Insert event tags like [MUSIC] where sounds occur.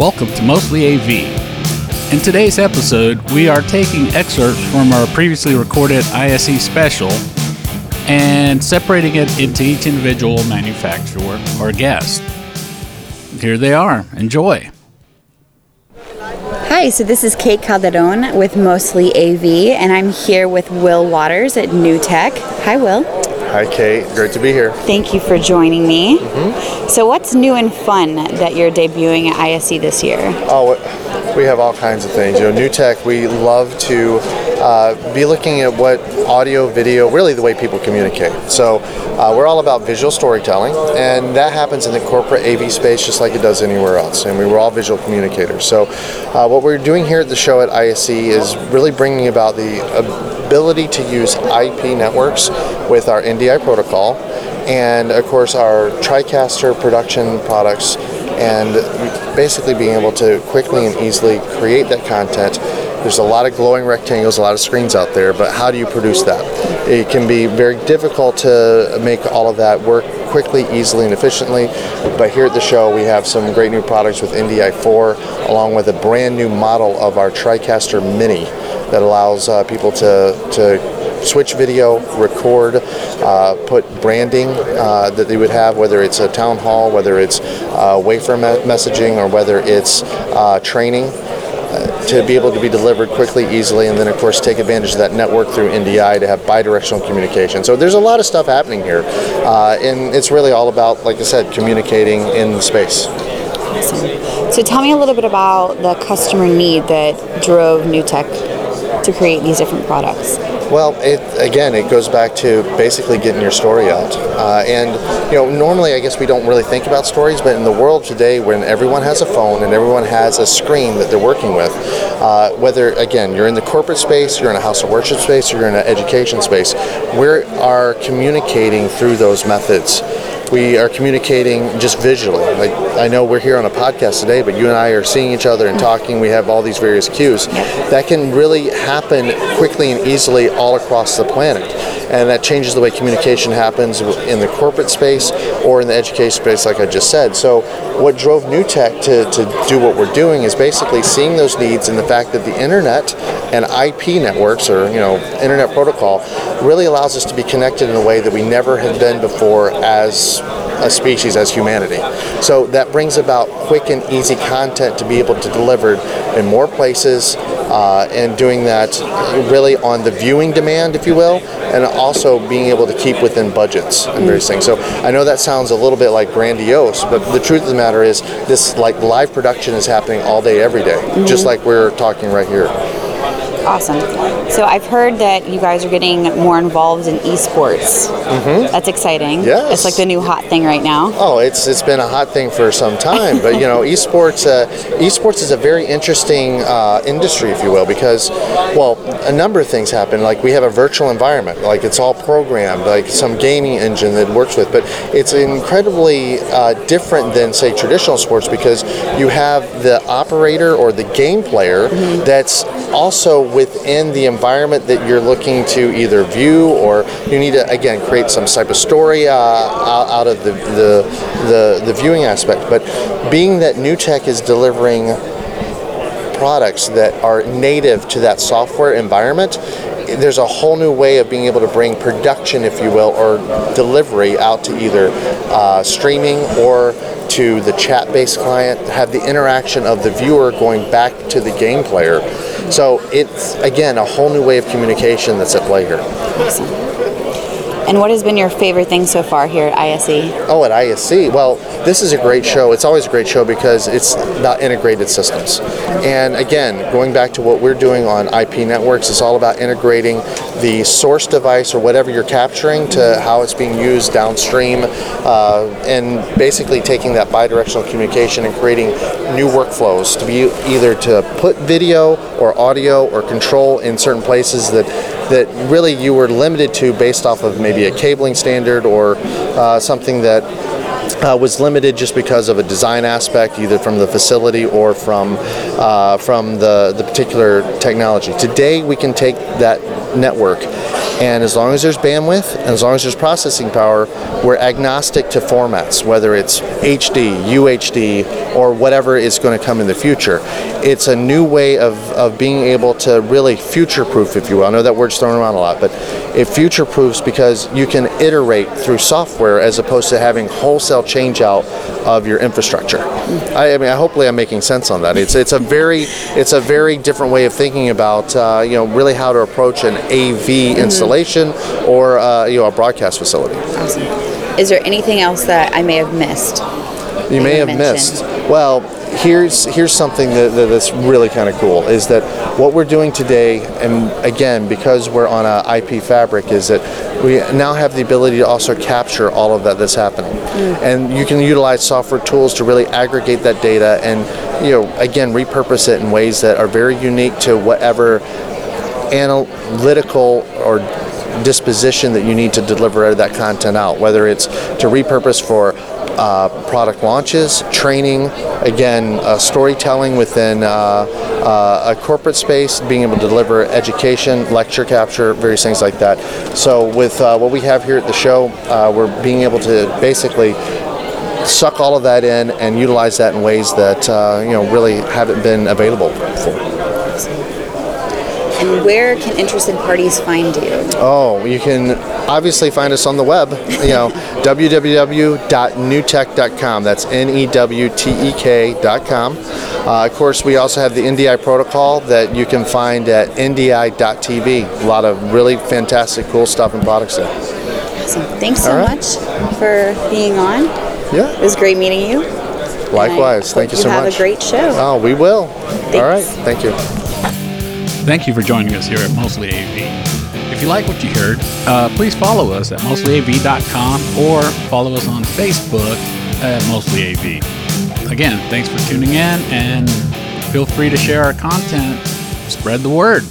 Welcome to Mostly AV. In today's episode, we are taking excerpts from our previously recorded ISE special and separating it into each individual manufacturer or guest. Here they are. Enjoy. Hi, so this is Kate Calderon with Mostly AV, and I'm here with Will Waters at NewTek. Hi, Will. Hi, Kate. Great to be here. Thank you for joining me. Mm-hmm. So, what's new and fun that you're debuting at ISE this year? Oh, we have all kinds of things. You know, NewTek, we love to uh, be looking at what audio, video, really the way people communicate. So, uh, we're all about visual storytelling, and that happens in the corporate AV space just like it does anywhere else. And we were all visual communicators. So, uh, what we're doing here at the show at ISE is really bringing about the ability to use IP networks with our NDI protocol, and of course our TriCaster production products, and basically being able to quickly and easily create that content. There's a lot of glowing rectangles, a lot of screens out there, but how do you produce that? It can be very difficult to make all of that work quickly, easily, and efficiently. But here at the show, we have some great new products with NDI 4, along with a brand new model of our TriCaster Mini that allows uh, people to, to switch video, record, uh, put branding uh, that they would have, whether it's a town hall, whether it's uh, wafer me- messaging, or whether it's uh, training. To be able to be delivered quickly, easily, and then of course take advantage of that network through NDI to have bi-directional communication. So there's a lot of stuff happening here, uh, and it's really all about, like I said, communicating in space. So, tell me a little bit about the customer need that drove NewTek to create these different products. Well, it, again, it goes back to basically getting your story out. Uh, and, you know, normally I guess we don't really think about stories, but in the world today when everyone has a phone and everyone has a screen that they're working with, uh, whether, again, you're in the corporate space, you're in a house of worship space, you're in an education space, we are communicating through those methods we are communicating just visually. Like I know we're here on a podcast today, but you and I are seeing each other and mm-hmm. talking. We have all these various cues. That can really happen quickly and easily all across the planet. And that changes the way communication happens in the corporate space or in the education space, like I just said. So, what drove NewTek to, to do what we're doing is basically seeing those needs and the fact that the internet and IP networks, or you know, internet protocol, really allows us to be connected in a way that we never had been before as a species, as humanity. So that brings about quick and easy content to be able to deliver in more places, uh, and doing that really on the viewing demand, if you will, and also being able to keep within budgets and various things. So I know that sounds a little bit like grandiose, but the truth of the matter is this like live production is happening all day, every day, just like we're talking right here. Awesome. So, I've heard that you guys are getting more involved in esports. Mm-hmm. That's exciting. Yes. It's like the new hot thing right now. Oh, it's it's been a hot thing for some time, but you know, [LAUGHS] esports uh, esports is a very interesting uh, industry, if you will, because well, a number of things happen. Like we have a virtual environment, like it's all programmed, like some gaming engine that works with, but it's incredibly uh, different than say traditional sports because you have the operator or the game player that's also within the environment that you're looking to either view or you need to again create some type of story uh, out of the, the the the viewing aspect. But being that NewTek is delivering products that are native to that software environment, there's a whole new way of being able to bring production, if you will, or delivery out to either uh, streaming or to the chat-based client, have the interaction of the viewer going back to the game player. So it's again a whole new way of communication that's at play here. Awesome. And what has been your favorite thing so far here at? ISE? Oh, at ISE? Well, this is a great show. It's always a great show because it's about integrated systems. And again, going back to what we're doing on IP networks, it's all about integrating the source device or whatever you're capturing to how it's being used downstream, uh, and basically taking that bidirectional communication and creating new workflows to be either to put video or audio or control in certain places that that really you were limited to based off of maybe a cabling standard or uh, something that uh, was limited just because of a design aspect, either from the facility or from uh, from the, the particular technology. Today, we can take that network, and as long as there's bandwidth and as long as there's processing power, we're agnostic to formats, whether it's HD, UHD, or whatever is going to come in the future. It's a new way of, of being able to really future proof, if you will. I know that word's thrown around a lot, but it future proofs because you can iterate through software as opposed to having wholesale change out of your infrastructure. I, I mean, hopefully, I'm making sense on that. It's it's a very it's a very different way of thinking about uh, you know really how to approach an AV installation or uh, you know a broadcast facility. Awesome. Is there anything else that I may have missed? You may have mentioned? missed. Well, here's here's something that, that- that's really kind of cool is that what we're doing today, and again because we're on a IP fabric, is that we now have the ability to also capture all of that that's happening, mm. and you can utilize software tools to really aggregate that data and you know again repurpose it in ways that are very unique to whatever analytical or disposition that you need to deliver that content out, whether it's to repurpose for uh, product launches, training, again, uh, storytelling within uh, uh, a corporate space, being able to deliver education, lecture capture, various things like that. So, with uh, what we have here at the show, we're being able to basically suck all of that in and utilize that in ways that you know really haven't been available before. And where can interested parties find you? Oh, you can obviously find us on the web, you know, [LAUGHS] www.newtek.com. That's N E W T E K.com. Uh, of course, we also have the NDI protocol that you can find at ndi.tv. A lot of really fantastic, cool stuff and products there. Awesome. Thanks so right. much for being on. Yeah. It was great meeting you. likewise. Thank you so much. have a great show. Oh, we will. All right. Thank you. Thank you for joining us here at Mostly AV. If you like what you heard, uh, please follow us at mostlyav.com or follow us on Facebook at Mostly AV. Again, thanks for tuning in and feel free to share our content. Spread the word.